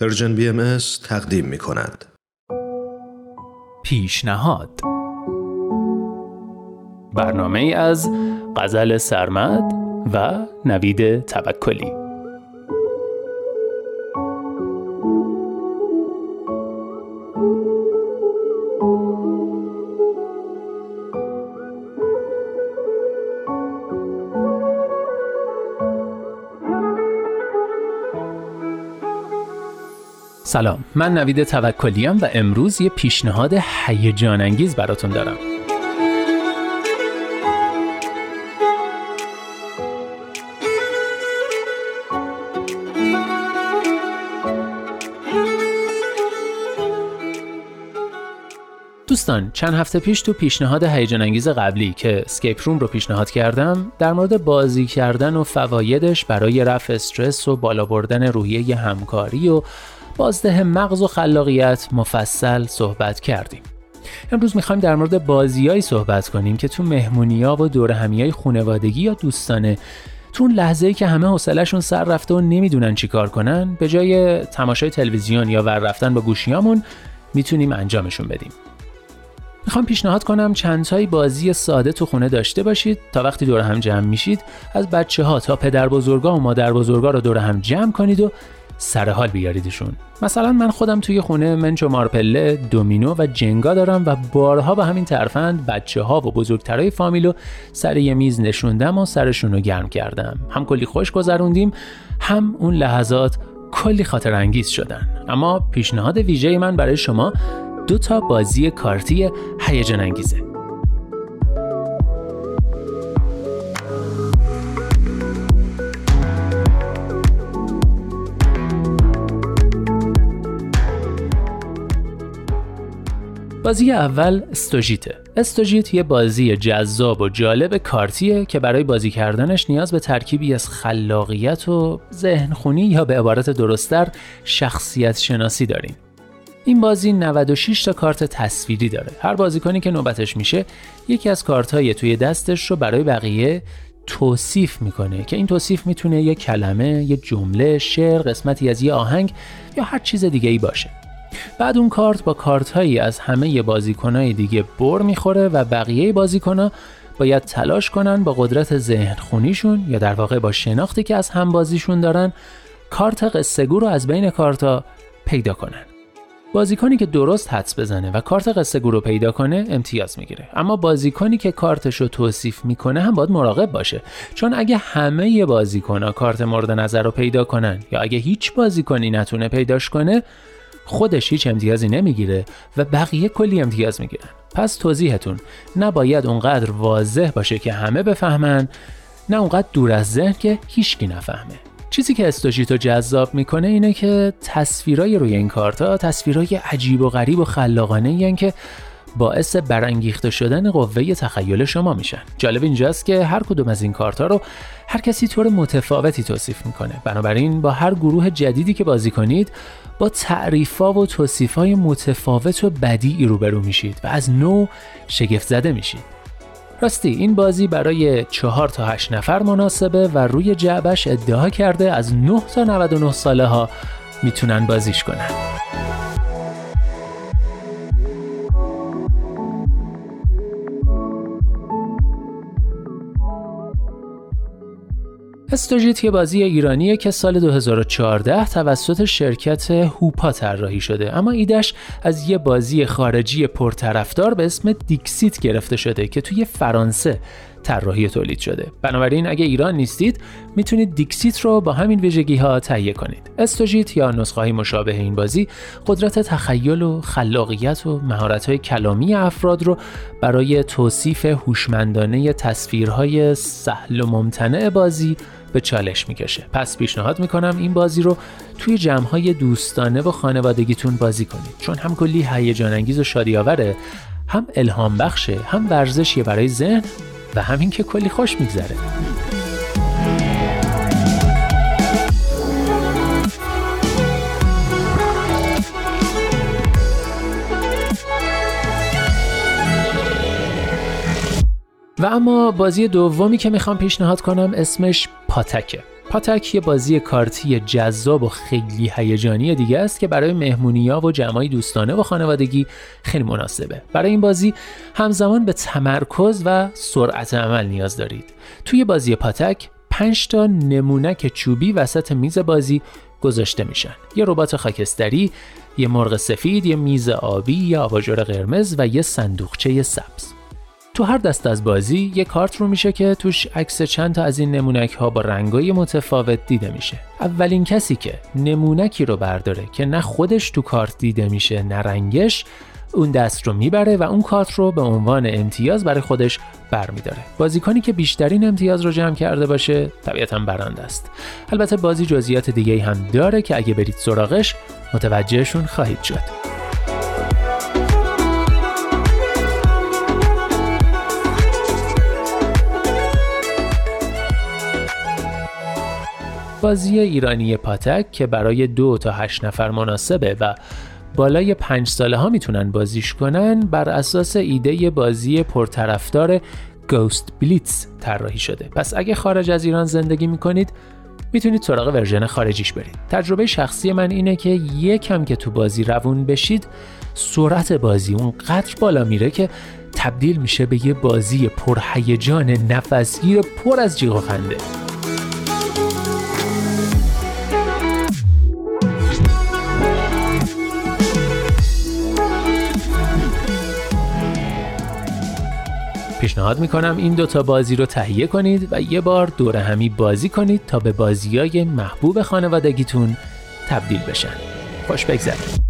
پرژن بی ام تقدیم می کند. پیشنهاد برنامه از غزل سرمد و نوید توکلی سلام. من نوید توکلیم و امروز یه پیشنهاد هیجان انگیز براتون دارم. دوستان چند هفته پیش تو پیشنهاد هیجان انگیز قبلی که اسکیپ روم رو پیشنهاد کردم در مورد بازی کردن و فوایدش برای رفع استرس و بالا بردن روحیه همکاری و بازده مغز و خلاقیت مفصل صحبت کردیم. امروز می‌خوایم در مورد بازیایی صحبت کنیم که تو مهمونیا و دور همیای خونوادگی یا دوستانه تو اون لحظه که همه حوصلهشون سر رفته و نمی‌دونن چیکار کنن به جای تماشای تلویزیون یا ور رفتن با گوشیامون می‌تونیم انجامشون بدیم. می‌خوام پیشنهاد کنم چند تایی بازی ساده تو خونه داشته باشید تا وقتی دور هم جمع میشید از بچه ها تا پدر بزرگا و مادر بزرگا رو دور هم جمع کنید و سر حال بیاریدشون. مثلا من خودم توی خونه منچ و مارپله دومینو و جنگا دارم و بارها به همین ترفند بچه ها و بزرگترای فامیلو سر یه میز نشوندم و سرشون رو گرم کردم. هم کلی خوش گذروندیم هم اون لحظات کلی خاطر انگیز شدن. اما پیشنهاد ویژه من برای شما دو تا بازی کارتی هیجان انگیزه. بازی اول استوژیته. استوژیت یه بازی جذاب و جالب کارتیه که برای بازی کردنش نیاز به ترکیبی از خلاقیت و ذهنخونی یا به عبارت درستتر شخصیت شناسی داریم. این بازی 96 تا کارت تصویری داره. هر بازیکنی که نوبتش میشه یکی از کارت های توی دستش رو برای بقیه توصیف می‌کنه که این توصیف می‌تونه یه کلمه، یه جمله، شعر، قسمتی از یه آهنگ یا هر چیز دیگه ای باشه. بعد اون کارت با کارت هایی از همه بازیکنهای دیگه بر می‌خوره و بقیه بازیکنها باید تلاش کنن با قدرت ذهن خونیشون یا در واقع با شناختی که از هم بازیشون دارن کارت قصه رو از بین کارتا پیدا کنن. بازیکنی که درست حدس بزنه و کارت قصه رو پیدا کنه امتیاز می‌گیره. اما بازیکنی که کارتش رو توصیف می‌کنه هم باید مراقب باشه. چون اگه همه بازیکنها کارت مورد نظر رو پیدا کنن یا اگه هیچ بازیکنی نتونه پیداش کنه خودش هیچ امتیازی نمی‌گیره و بقیه کلی امتیاز می‌گیرن. پس توضیحتون نباید اونقدر واضح باشه که همه بفهمن نه اونقدر دور از ذهن که هیچکی نفهمه. چیزی که استوژیتو جذاب می‌کنه اینه که تصویرای روی این کارتا تصویرای عجیب و غریب و خلاقانه این که باعث برانگیخته شدن قوه تخیل شما میشن جالب اینجاست که هر کدوم از این کارتا رو هر کسی طور متفاوتی توصیف می‌کنه. بنابراین با هر گروه جدیدی که بازی کنید با تعریفا و توصیفای متفاوت و بدیعی روبرو میشید و از نو شگفت زده میشید. راستی این بازی برای چهار تا هشت نفر مناسبه و روی جعبش ادعا کرده از 9 تا 99 ساله ها می‌تونن بازیش کنن. استوژیت یه بازی ایرانیه که سال 2014 توسط شرکت هوپا طراحی شده. اما ایدش از یه بازی خارجی پرطرفدار به اسم دیکسیت گرفته شده که توی فرانسه طراحی تولید شده. بنابراین اگه ایران نیستید می‌تونید دیکسیت رو با همین ویژگی ها تهیه کنید. استوژیت یا نسخه مشابه این بازی قدرت تخیل و خلاقیت و مهارت های کلامی افراد رو برای توصیف هوشمندانه تصویرهای سهل و ممتنع بازی به چالش می‌کشه. پس پیشنهاد می‌کنم این بازی رو توی جمعهای دوستانه و خانوادگیتون بازی کنید. چون هم کلی هیجان انگیز و شادی آوره هم الهام بخشه هم ورزشیه برای ذهن و همین که کلی خوش میگذره. و اما بازی دومی که می‌خوام پیشنهاد کنم اسمش پاتکه پاتک یه بازی کارتی جذاب و خیلی هیجانی دیگه است که برای مهمونیا و جمعای دوستانه و خانوادگی خیلی مناسبه. برای این بازی همزمان به تمرکز و سرعت عمل نیاز دارید. توی بازی پاتک 5 تا نمونک چوبی وسط میز بازی گذاشته میشن. یه ربات خاکستری، یه مرغ سفید، یه میز آبی، یه آباژور قرمز و یه صندوقچه سبز. تو هر دست از بازی یه کارت رو میشه که توش عکس چند تا از این نمونک ها با رنگای متفاوت دیده میشه. اولین کسی که نمونکی رو برداره که نه خودش تو کارت دیده میشه نه رنگش اون دست رو می‌بره و اون کارت رو به عنوان امتیاز برای خودش برمیداره. بازیکنی که بیشترین امتیاز رو جمع کرده باشه طبیعتا برنده است. البته بازی جزئیات دیگه هم داره که اگه برید سراغش متوجهشون خواهید شد. بازی ایرانی پاتک که برای دو تا هشت نفر مناسبه و بالای پنج ساله ها می‌تونن بازیش کنن بر اساس ایده بازی پرطرفدار گوست بلیتز طراحی شده. پس اگه خارج از ایران زندگی می‌کنید می‌تونید سراغ ورژن خارجیش برید. تجربه شخصی من اینه که یکم که تو بازی روون بشید سرعت بازی اون قدر بالا میره که تبدیل میشه به یه بازی پرهیجان نفسگیر پر از جیغ و خنده. پیشنهاد می‌کنم این دوتا بازی رو تهیه کنید و یه بار دور همی بازی کنید تا به بازی های محبوب خانوادگیتون تبدیل بشن. خوش بگذرید.